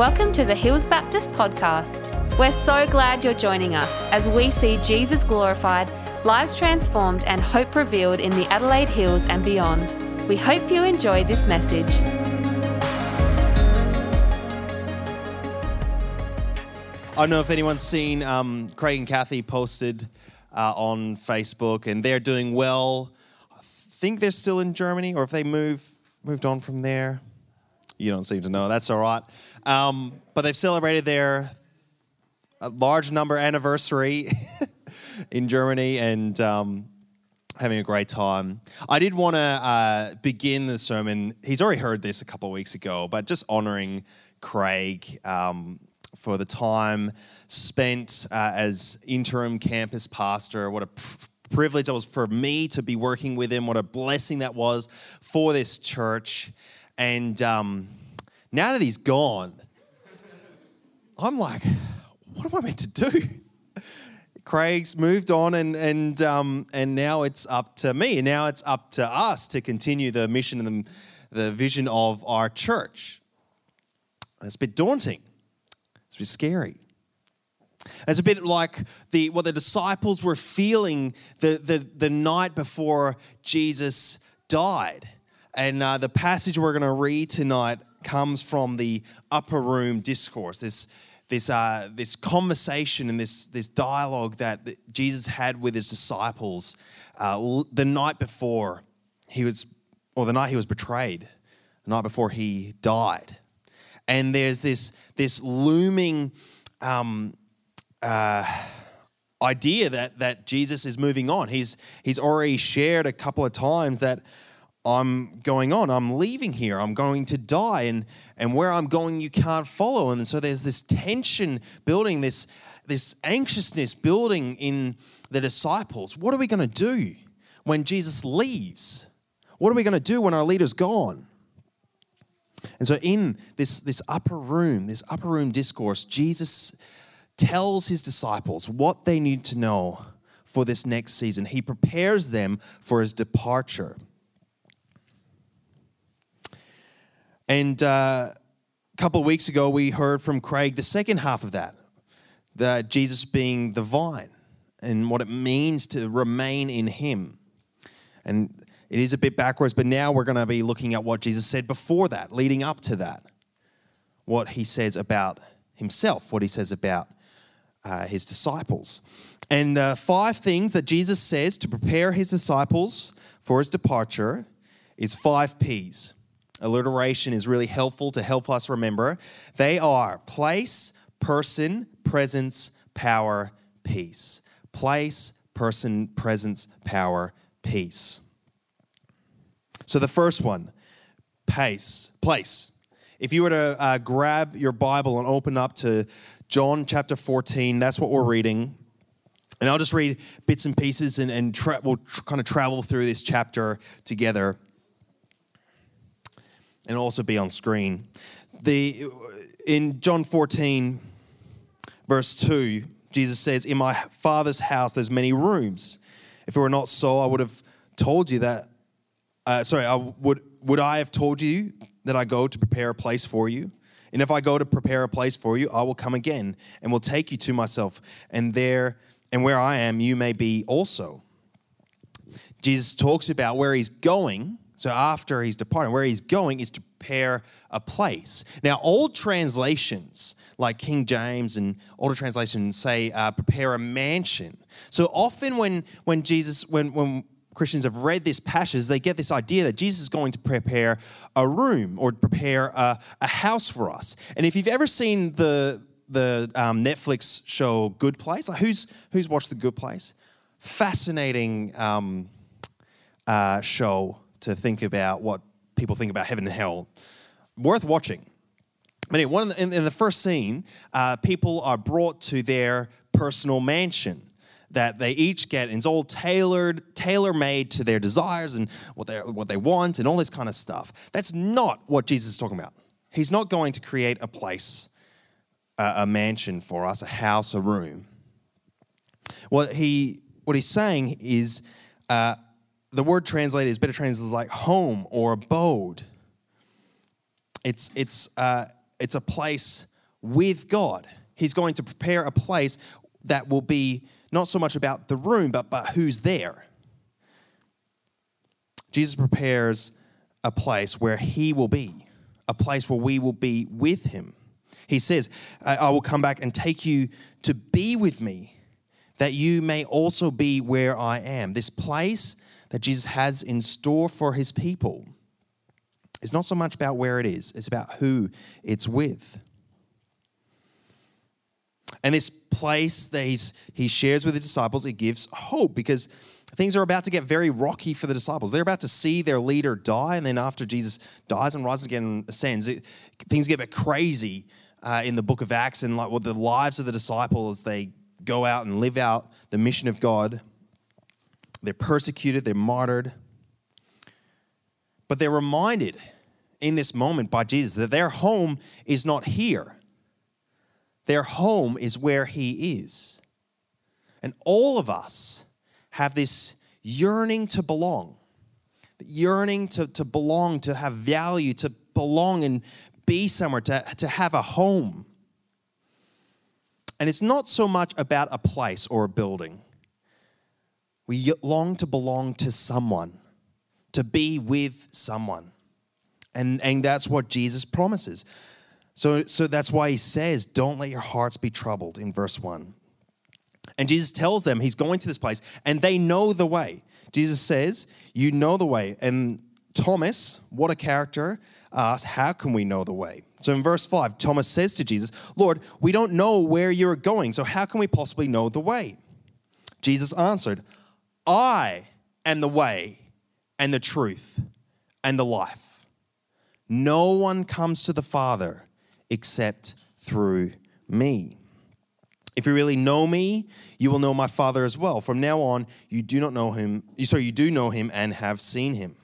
Welcome to the Hills Baptist Podcast. We're so glad you're joining us as we see Jesus glorified, lives transformed, and hope revealed in the Adelaide Hills and beyond. We hope you enjoy this message. I don't know if anyone's seen um, Craig and Kathy posted uh, on Facebook, and they're doing well. I think they're still in Germany, or if they move moved on from there. You don't seem to know. That's all right. Um, but they've celebrated their a large number anniversary in Germany and um, having a great time. I did want to uh, begin the sermon. He's already heard this a couple of weeks ago, but just honoring Craig um, for the time spent uh, as interim campus pastor. What a pr- privilege it was for me to be working with him. What a blessing that was for this church. And um, now that he's gone, I'm like, what am I meant to do? Craig's moved on, and and um, and now it's up to me. Now it's up to us to continue the mission and the, the vision of our church. It's a bit daunting. It's a bit scary. It's a bit like the what the disciples were feeling the the, the night before Jesus died. And uh, the passage we're going to read tonight comes from the upper room discourse. This this, uh, this conversation and this, this dialogue that Jesus had with his disciples uh, the night before he was, or the night he was betrayed, the night before he died. And there's this, this looming um, uh, idea that, that Jesus is moving on. He's, he's already shared a couple of times that I'm going on. I'm leaving here. I'm going to die. And, and where I'm going, you can't follow. And so there's this tension building, this, this anxiousness building in the disciples. What are we going to do when Jesus leaves? What are we going to do when our leader's gone? And so, in this, this upper room, this upper room discourse, Jesus tells his disciples what they need to know for this next season. He prepares them for his departure. And uh, a couple of weeks ago, we heard from Craig the second half of that, that Jesus being the vine and what it means to remain in Him. And it is a bit backwards, but now we're going to be looking at what Jesus said before that, leading up to that. What He says about Himself, what He says about uh, His disciples. And uh, five things that Jesus says to prepare His disciples for His departure is five P's alliteration is really helpful to help us remember. They are place, person, presence, power, peace. Place, person, presence, power, peace. So the first one, pace, place. If you were to uh, grab your Bible and open up to John chapter 14, that's what we're reading. And I'll just read bits and pieces and, and tra- we'll tr- kind of travel through this chapter together and also be on screen. The, in John 14, verse 2, Jesus says, In my Father's house there's many rooms. If it were not so, I would have told you that. Uh, sorry, I would, would I have told you that I go to prepare a place for you? And if I go to prepare a place for you, I will come again and will take you to myself, and there and where I am, you may be also. Jesus talks about where he's going so after he's departing, where he's going is to prepare a place. Now, old translations like King James and older translations say uh, prepare a mansion. So often when when Jesus when when Christians have read this passage, they get this idea that Jesus is going to prepare a room or prepare a, a house for us. And if you've ever seen the the um, Netflix show Good Place, like who's who's watched the Good Place? Fascinating um, uh, show to think about what people think about heaven and hell. Worth watching. But anyway, one the, in, in, the first scene, uh, people are brought to their personal mansion that they each get, and it's all tailored, tailor-made to their desires and what they what they want, and all this kind of stuff. That's not what Jesus is talking about. He's not going to create a place, uh, a mansion for us, a house, a room. What he what he's saying is. Uh, the word translated is better translated like home or abode. It's, it's, uh, it's a place with God. He's going to prepare a place that will be not so much about the room, but, but who's there. Jesus prepares a place where he will be, a place where we will be with him. He says, I will come back and take you to be with me, that you may also be where I am. This place that Jesus has in store for his people is not so much about where it is, it's about who it's with. And this place that he's, he shares with his disciples, it gives hope because things are about to get very rocky for the disciples. They're about to see their leader die, and then after Jesus dies and rises again and ascends, it, things get a bit crazy uh, in the book of Acts and like well, the lives of the disciples as they go out and live out the mission of God. They're persecuted, they're martyred. But they're reminded in this moment by Jesus that their home is not here. Their home is where He is. And all of us have this yearning to belong, yearning to, to belong, to have value, to belong and be somewhere, to, to have a home. And it's not so much about a place or a building. We long to belong to someone, to be with someone. And, and that's what Jesus promises. So, so that's why he says, Don't let your hearts be troubled in verse 1. And Jesus tells them he's going to this place, and they know the way. Jesus says, You know the way. And Thomas, what a character, asks, How can we know the way? So in verse 5, Thomas says to Jesus, Lord, we don't know where you're going, so how can we possibly know the way? Jesus answered, I am the way and the truth and the life. No one comes to the Father except through me. If you really know me, you will know my Father as well. From now on, you do not know him, sorry, you do know him and have seen him.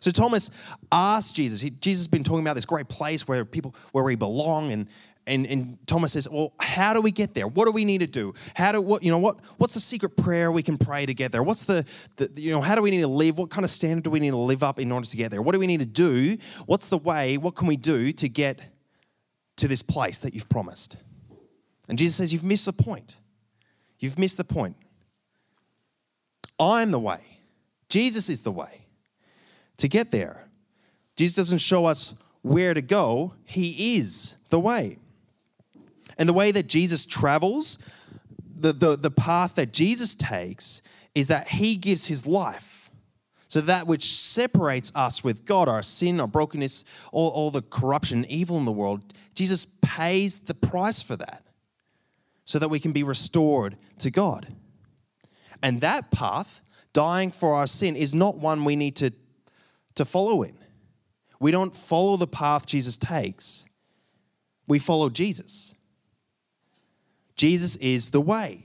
So Thomas asked Jesus, he, Jesus has been talking about this great place where people, where we belong, and, and, and Thomas says, well, how do we get there? What do we need to do? How do, what, you know, what, what's the secret prayer we can pray together? What's the, the, you know, how do we need to live? What kind of standard do we need to live up in order to get there? What do we need to do? What's the way? What can we do to get to this place that you've promised. And Jesus says, You've missed the point. You've missed the point. I'm the way. Jesus is the way to get there. Jesus doesn't show us where to go, He is the way. And the way that Jesus travels, the, the, the path that Jesus takes, is that He gives His life so that which separates us with God, our sin, our brokenness, all, all the corruption, evil in the world, Jesus pays the price for that so that we can be restored to God. And that path, dying for our sin, is not one we need to, to follow in. We don't follow the path Jesus takes, we follow Jesus. Jesus is the way.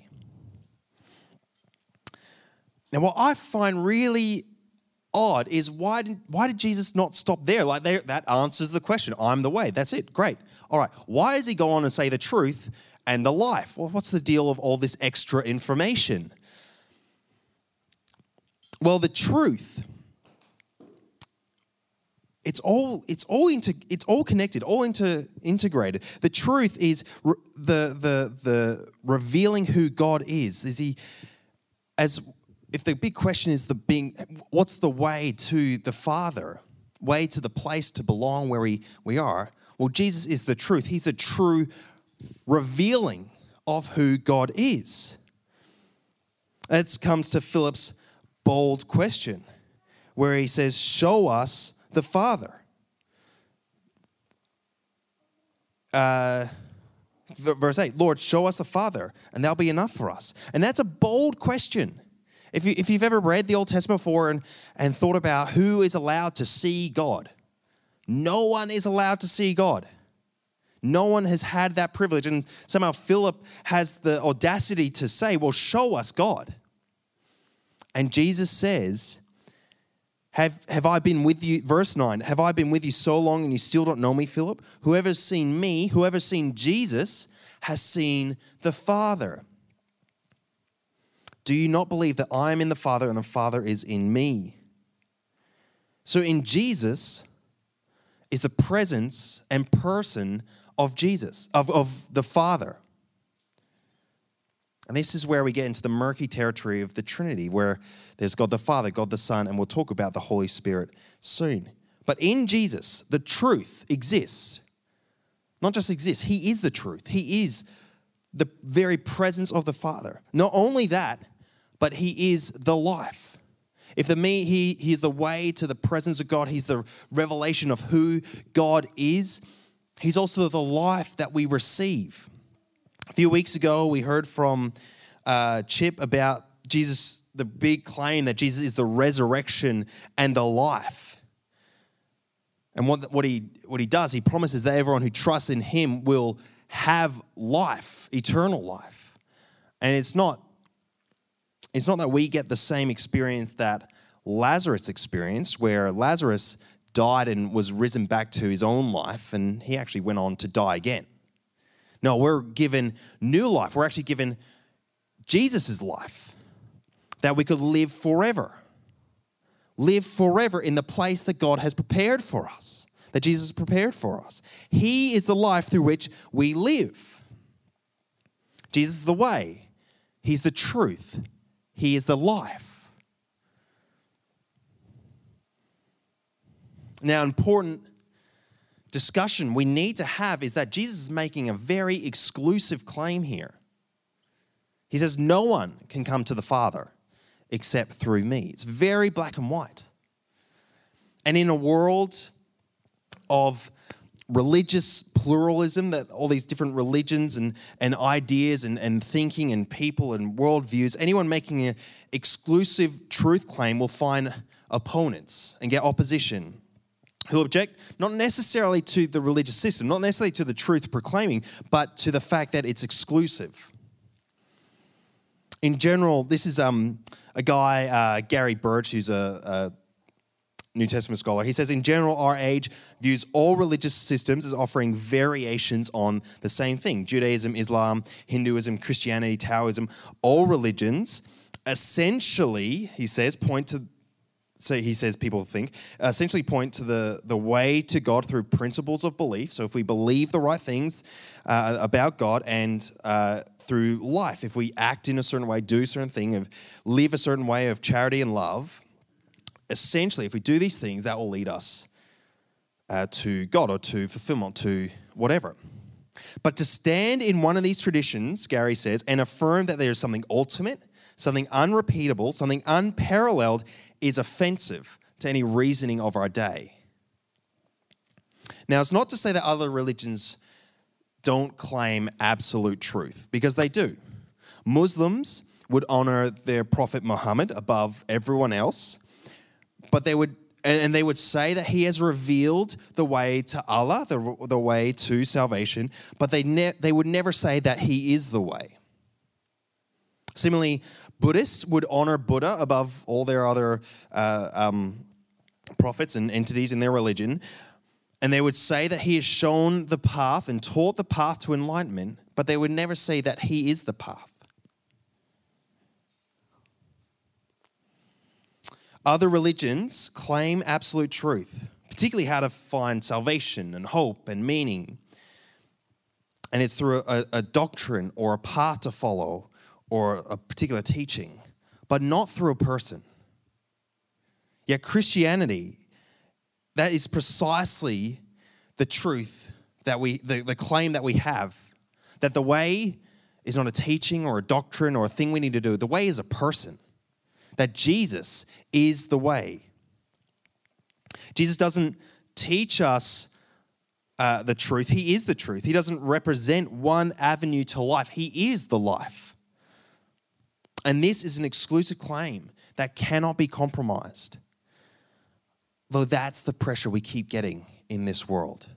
Now, what I find really odd is why did, why did Jesus not stop there? Like that answers the question. I'm the way. That's it. Great. All right. Why does he go on and say the truth and the life? Well, what's the deal of all this extra information? Well, the truth. It's all it's all into it's all connected, all into integrated. The truth is re, the the the revealing who God is. Is he as if the big question is the being, what's the way to the Father, way to the place to belong where we, we are? Well, Jesus is the truth. He's the true revealing of who God is. It comes to Philip's bold question, where he says, Show us the Father. Uh, verse 8 Lord, show us the Father, and that'll be enough for us. And that's a bold question. If, you, if you've ever read the Old Testament before and, and thought about who is allowed to see God, no one is allowed to see God. No one has had that privilege. And somehow Philip has the audacity to say, Well, show us God. And Jesus says, have, have I been with you, verse 9, have I been with you so long and you still don't know me, Philip? Whoever's seen me, whoever's seen Jesus, has seen the Father. Do you not believe that I am in the Father and the Father is in me? So in Jesus is the presence and person of Jesus, of, of the Father. And this is where we get into the murky territory of the Trinity, where there's God the Father, God the Son, and we'll talk about the Holy Spirit soon. But in Jesus, the truth exists. Not just exists, He is the truth. He is the very presence of the Father. Not only that, but He is the life. If the me, he, he is the way to the presence of God, He's the revelation of who God is. He's also the life that we receive. A few weeks ago, we heard from uh, Chip about Jesus, the big claim that Jesus is the resurrection and the life. And what, what, he, what he does, he promises that everyone who trusts in him will have life, eternal life. And it's not, it's not that we get the same experience that Lazarus experienced, where Lazarus died and was risen back to his own life, and he actually went on to die again. No, we're given new life. We're actually given Jesus' life that we could live forever. Live forever in the place that God has prepared for us, that Jesus prepared for us. He is the life through which we live. Jesus is the way, He's the truth, He is the life. Now, important discussion we need to have is that Jesus is making a very exclusive claim here. He says, No one can come to the Father except through me. It's very black and white. And in a world of religious pluralism, that all these different religions and, and ideas and, and thinking and people and worldviews, anyone making an exclusive truth claim will find opponents and get opposition who object not necessarily to the religious system, not necessarily to the truth proclaiming, but to the fact that it's exclusive. In general, this is um, a guy, uh, Gary Burge, who's a, a New Testament scholar. He says, in general, our age views all religious systems as offering variations on the same thing Judaism, Islam, Hinduism, Christianity, Taoism, all religions essentially, he says, point to so he says people think essentially point to the, the way to god through principles of belief. So if we believe the right things uh, about god and uh, through life if we act in a certain way do certain thing of live a certain way of charity and love essentially if we do these things that will lead us uh, to god or to fulfillment to whatever. But to stand in one of these traditions gary says and affirm that there's something ultimate something unrepeatable something unparalleled is offensive to any reasoning of our day. Now, it's not to say that other religions don't claim absolute truth, because they do. Muslims would honor their prophet Muhammad above everyone else, but they would and they would say that he has revealed the way to Allah, the, the way to salvation, but they, ne- they would never say that he is the way. Similarly, Buddhists would honor Buddha above all their other uh, um, prophets and entities in their religion. And they would say that he has shown the path and taught the path to enlightenment, but they would never say that he is the path. Other religions claim absolute truth, particularly how to find salvation and hope and meaning. And it's through a, a doctrine or a path to follow or a particular teaching, but not through a person. Yet Christianity, that is precisely the truth that we, the, the claim that we have, that the way is not a teaching or a doctrine or a thing we need to do. The way is a person, that Jesus is the way. Jesus doesn't teach us uh, the truth, He is the truth. He doesn't represent one avenue to life, He is the life. And this is an exclusive claim that cannot be compromised. Though that's the pressure we keep getting in this world.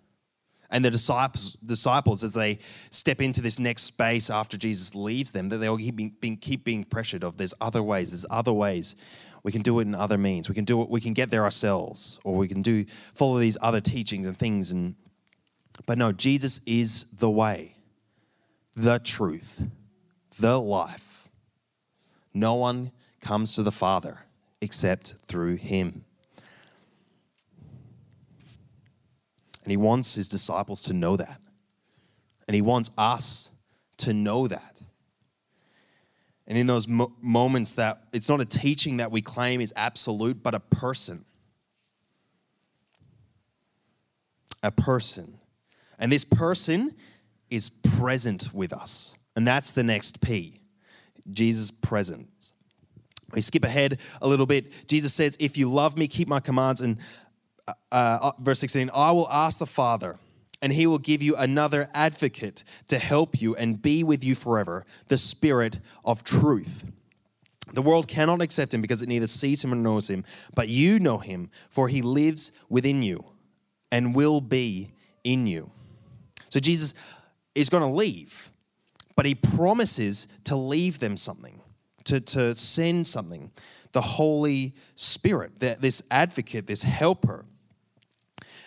And the disciples, disciples, as they step into this next space after Jesus leaves them, that they'll keep being, keep being pressured of there's other ways, there's other ways. We can do it in other means. We can do it, we can get there ourselves, or we can do follow these other teachings and things. And but no, Jesus is the way, the truth, the life no one comes to the Father except through him. And he wants his disciples to know that. And He wants us to know that. And in those mo- moments that it's not a teaching that we claim is absolute, but a person. A person. And this person is present with us. And that's the next P Jesus' presence. We skip ahead a little bit. Jesus says, If you love me, keep my commands. And uh, uh, verse 16, I will ask the Father, and he will give you another advocate to help you and be with you forever, the Spirit of truth. The world cannot accept him because it neither sees him nor knows him, but you know him, for he lives within you and will be in you. So Jesus is going to leave, but he promises to leave them something, to, to send something the Holy Spirit, this advocate, this helper.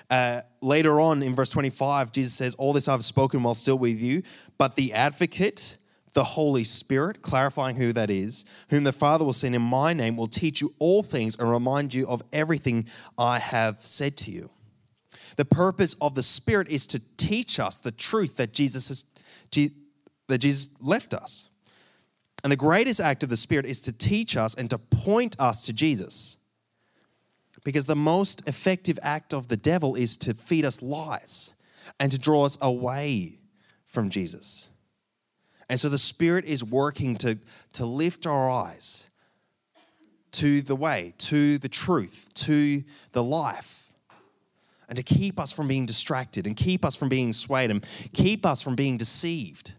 Uh, later on in verse 25, Jesus says, All this I've spoken while still with you, but the advocate, the Holy Spirit, clarifying who that is, whom the Father will send in my name, will teach you all things and remind you of everything I have said to you. The purpose of the Spirit is to teach us the truth that Jesus has, that Jesus left us. And the greatest act of the Spirit is to teach us and to point us to Jesus. Because the most effective act of the devil is to feed us lies and to draw us away from Jesus. And so the Spirit is working to, to lift our eyes to the way, to the truth, to the life and to keep us from being distracted and keep us from being swayed and keep us from being deceived.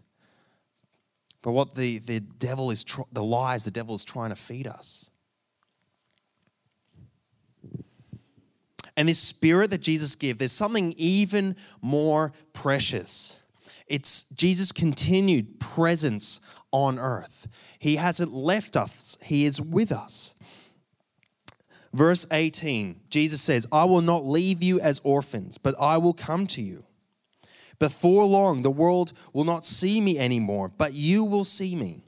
But what the, the devil is, tr- the lies the devil is trying to feed us. And this spirit that Jesus gave, there's something even more precious. It's Jesus' continued presence on earth. He hasn't left us, He is with us. Verse 18, Jesus says, I will not leave you as orphans, but I will come to you. Before long, the world will not see me anymore, but you will see me.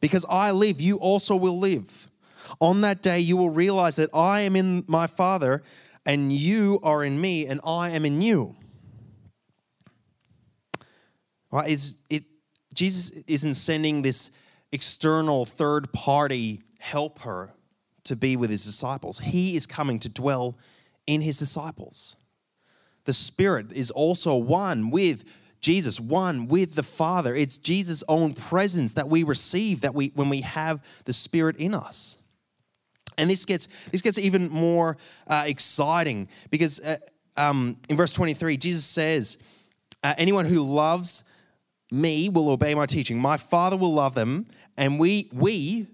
Because I live, you also will live. On that day, you will realize that I am in my Father, and you are in me, and I am in you. Right? It's, it, Jesus isn't sending this external third party helper to be with his disciples. He is coming to dwell in his disciples. The Spirit is also one with Jesus, one with the Father. It's Jesus' own presence that we receive that we when we have the Spirit in us. And this gets this gets even more uh, exciting because uh, um, in verse 23, Jesus says, uh, "Anyone who loves me will obey my teaching. My Father will love them, and we we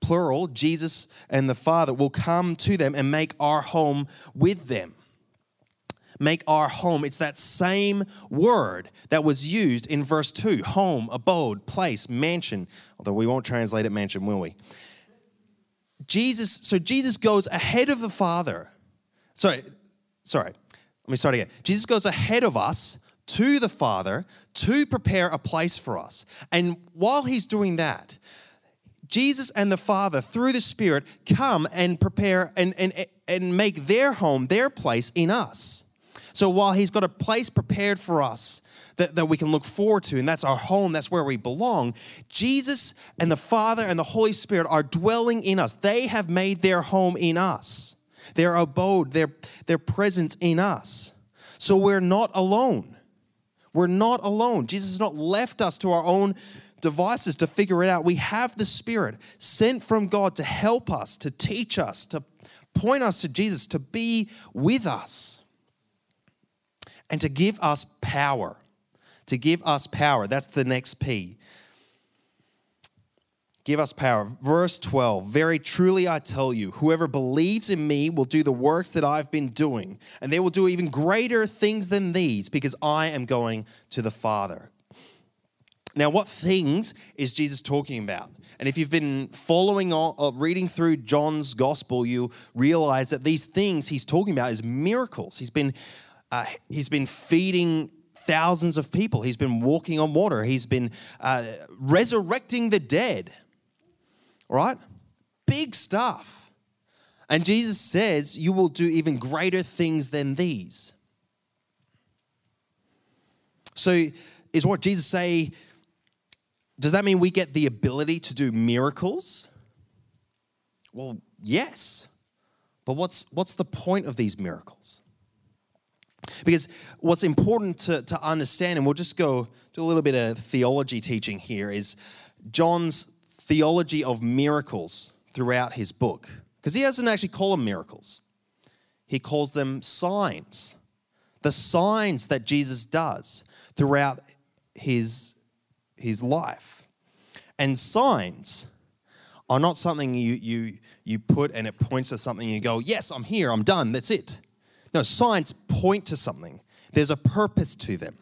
plural, Jesus and the Father, will come to them and make our home with them. Make our home. It's that same word that was used in verse 2 home, abode, place, mansion. Although we won't translate it mansion, will we? Jesus, so Jesus goes ahead of the Father. Sorry, sorry, let me start again. Jesus goes ahead of us to the Father to prepare a place for us. And while he's doing that, Jesus and the Father, through the Spirit, come and prepare and, and, and make their home, their place in us. So while He's got a place prepared for us that, that we can look forward to, and that's our home, that's where we belong, Jesus and the Father and the Holy Spirit are dwelling in us. They have made their home in us, their abode, their, their presence in us. So we're not alone. We're not alone. Jesus has not left us to our own devices to figure it out. We have the Spirit sent from God to help us, to teach us, to point us to Jesus, to be with us, and to give us power. To give us power. That's the next P. Give us power. Verse 12 Very truly I tell you, whoever believes in me will do the works that I've been doing, and they will do even greater things than these because I am going to the Father. Now, what things is Jesus talking about? And if you've been following or uh, reading through John's gospel, you realize that these things he's talking about is miracles. He's been, uh, he's been feeding thousands of people. He's been walking on water. He's been uh, resurrecting the dead. Right? Big stuff. And Jesus says, You will do even greater things than these. So, is what Jesus say? Does that mean we get the ability to do miracles? Well, yes. But what's what's the point of these miracles? Because what's important to, to understand, and we'll just go do a little bit of theology teaching here, is John's theology of miracles throughout his book. Because he doesn't actually call them miracles, he calls them signs. The signs that Jesus does throughout his, his life. And signs are not something you, you, you put and it points to something and you go, Yes, I'm here, I'm done, that's it. No, signs point to something, there's a purpose to them.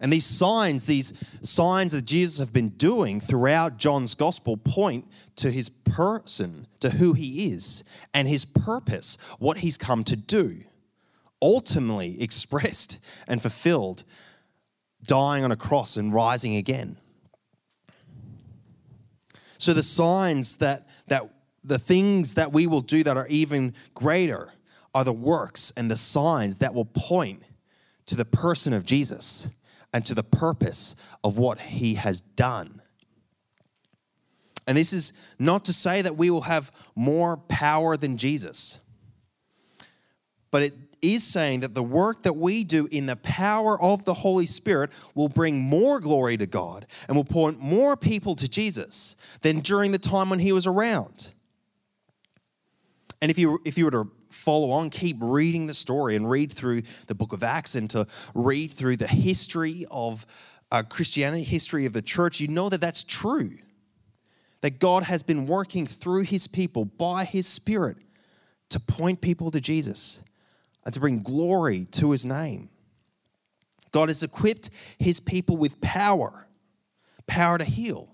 And these signs, these signs that Jesus have been doing throughout John's gospel point to his person, to who he is, and his purpose, what he's come to do, ultimately expressed and fulfilled, dying on a cross and rising again. So the signs that that the things that we will do that are even greater are the works and the signs that will point to the person of Jesus and to the purpose of what he has done. And this is not to say that we will have more power than Jesus, but it is saying that the work that we do in the power of the Holy Spirit will bring more glory to God and will point more people to Jesus than during the time when he was around. And if you, if you were to follow on, keep reading the story and read through the book of Acts and to read through the history of uh, Christianity, history of the church, you know that that's true. That God has been working through his people by his Spirit to point people to Jesus and to bring glory to his name. God has equipped his people with power power to heal,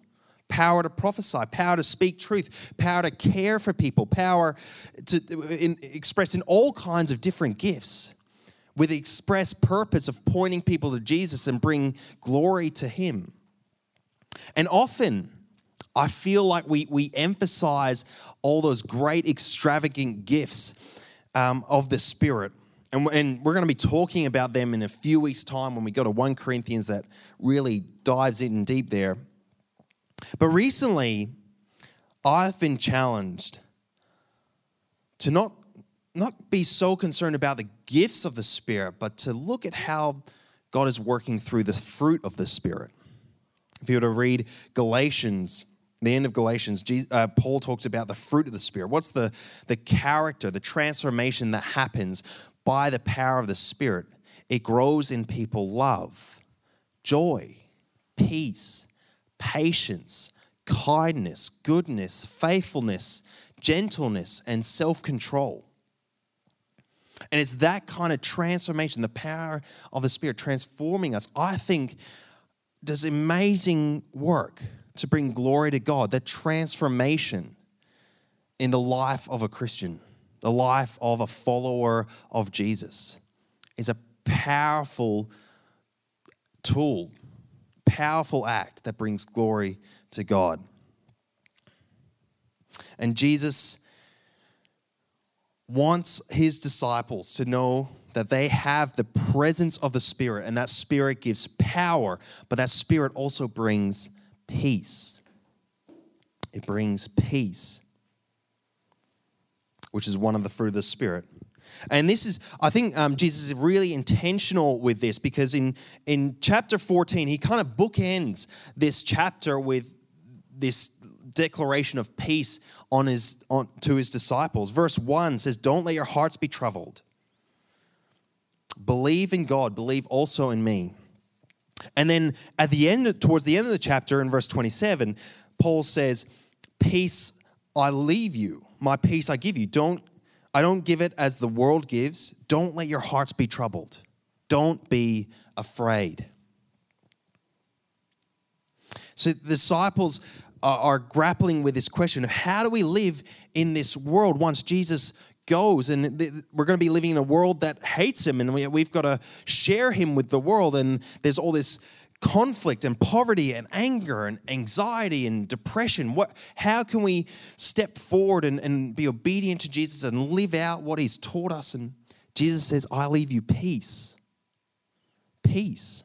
power to prophesy, power to speak truth, power to care for people, power to in, expressed in all kinds of different gifts with the express purpose of pointing people to Jesus and bring glory to him. And often I feel like we, we emphasize all those great extravagant gifts um, of the Spirit. And, and we're going to be talking about them in a few weeks' time when we go to 1 Corinthians that really dives in deep there. But recently, I've been challenged to not, not be so concerned about the gifts of the Spirit, but to look at how God is working through the fruit of the Spirit. If you were to read Galatians, the end of Galatians, Jesus, uh, Paul talks about the fruit of the Spirit. What's the, the character, the transformation that happens by the power of the Spirit? It grows in people love, joy, peace, patience, kindness, goodness, faithfulness, gentleness, and self control. And it's that kind of transformation, the power of the Spirit transforming us, I think, does amazing work to bring glory to God. That transformation in the life of a Christian, the life of a follower of Jesus, is a powerful tool powerful act that brings glory to God. And Jesus wants his disciples to know that they have the presence of the Spirit, and that Spirit gives power, but that Spirit also brings peace. It brings peace, which is one of the fruit of the Spirit. And this is, I think um, Jesus is really intentional with this because in, in chapter 14, he kind of bookends this chapter with this declaration of peace on his, on, to his disciples. Verse 1 says, Don't let your hearts be troubled. Believe in God, believe also in me. And then at the end, towards the end of the chapter, in verse 27, Paul says, Peace I leave you, my peace I give you. Don't I don't give it as the world gives. Don't let your hearts be troubled. Don't be afraid. So the disciples are, grappling with this question of how do we live in this world once Jesus goes and we're going to be living in a world that hates him and we've got to share him with the world and there's all this conflict and poverty and anger and anxiety and depression? What, how can we step forward and, and be obedient to Jesus and live out what he's taught us? And Jesus says, I leave you peace. Peace.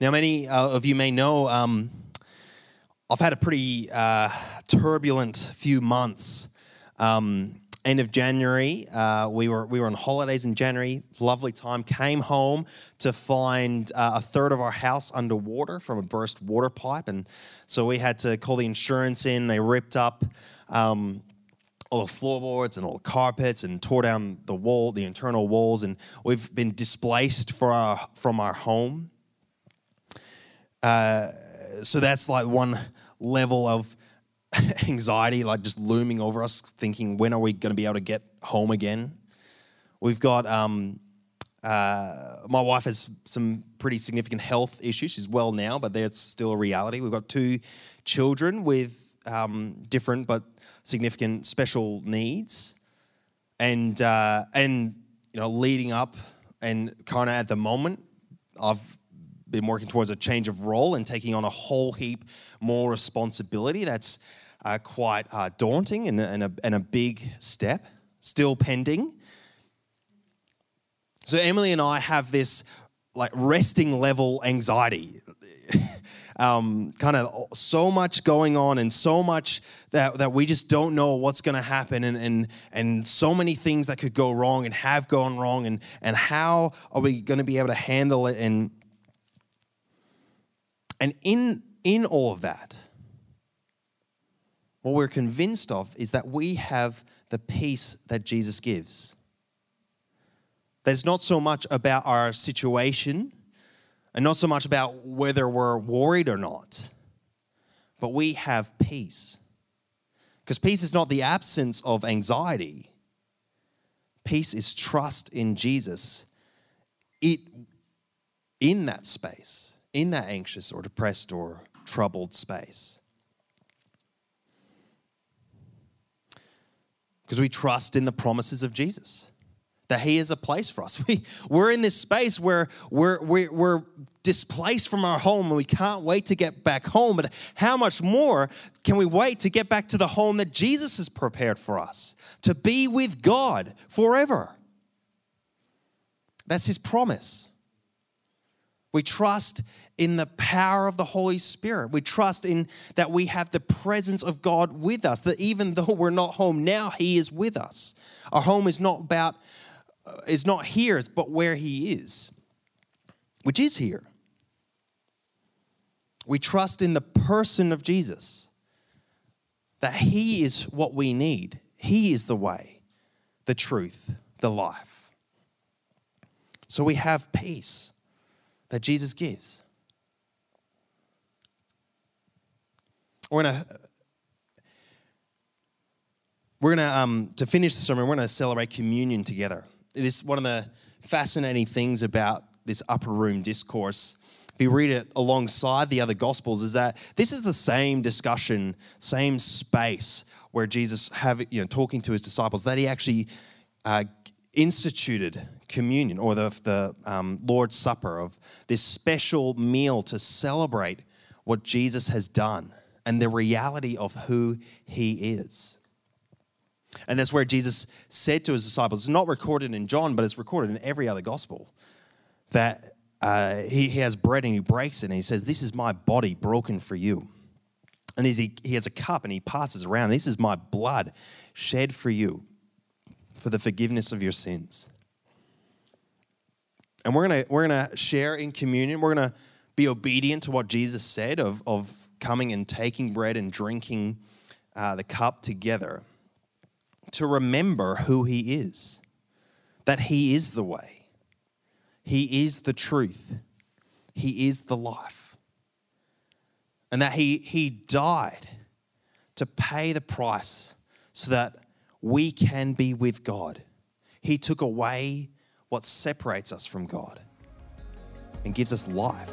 Now, many uh, of you may know um, I've had a pretty uh, turbulent few months. Um, end of January, uh, we were we were on holidays in January. Lovely time. Came home to find uh, a third of our house underwater from a burst water pipe, and so we had to call the insurance in. They ripped up. Um, all the floorboards and all the carpets and tore down the wall, the internal walls, and we've been displaced our, from our home. Uh, so that's like one level of anxiety, like just looming over us, thinking, when are we going to be able to get home again? We've got, um, uh, my wife has some pretty significant health issues. She's well now, but that's still a reality. We've got two children with um, different but significant special needs, and uh, and you know, leading up and kind of at the moment, I've been working towards a change of role and taking on a whole heap more responsibility. That's uh, quite uh, daunting and, and, a, and a big step, still pending. So Emily and I have this like resting level anxiety. um, kind of so much going on and so much that, that we just don't know what's going to happen and, and, and so many things that could go wrong and have gone wrong and, and how are we going to be able to handle it and and in in all of that what we're convinced of is that we have the peace that Jesus gives. It's not so much about our situation and not so much about whether we're worried or not, but we have peace. Because peace is not the absence of anxiety, peace is trust in Jesus. It, in that space, in that anxious or depressed or troubled space. Because we trust in the promises of Jesus that He is a place for us. We, we're in this space where we're, we're, we're displaced from our home and we can't wait to get back home. But how much more can we wait to get back to the home that Jesus has prepared for us? To be with God forever. That's His promise. We trust in the power of the Holy Spirit. We trust in that we have the presence of God with us, that even though we're not home now, He is with us. Our home is not about uh, is not here, but where He is, which is here. We trust in the person of Jesus, that He is what we need. He is the way, the truth, the life. So we have peace that Jesus gives. We're gonna we're gonna um, to finish the sermon. We're gonna celebrate communion together this one of the fascinating things about this upper room discourse if you read it alongside the other gospels is that this is the same discussion same space where jesus have you know talking to his disciples that he actually uh, instituted communion or the, the um, lord's supper of this special meal to celebrate what jesus has done and the reality of who he is and that's where Jesus said to his disciples, it's not recorded in John, but it's recorded in every other gospel, that uh, he, he has bread and he breaks it and he says, This is my body broken for you. And he, he has a cup and he passes around. This is my blood shed for you for the forgiveness of your sins. And we're gonna, we're gonna share in communion. We're gonna be obedient to what Jesus said of, of coming and taking bread and drinking uh, the cup together to remember who He is that He is the way, He is the truth, He is the life, and that He, he died to pay the price so that we can be with God. He took away what separates us from God and gives us life.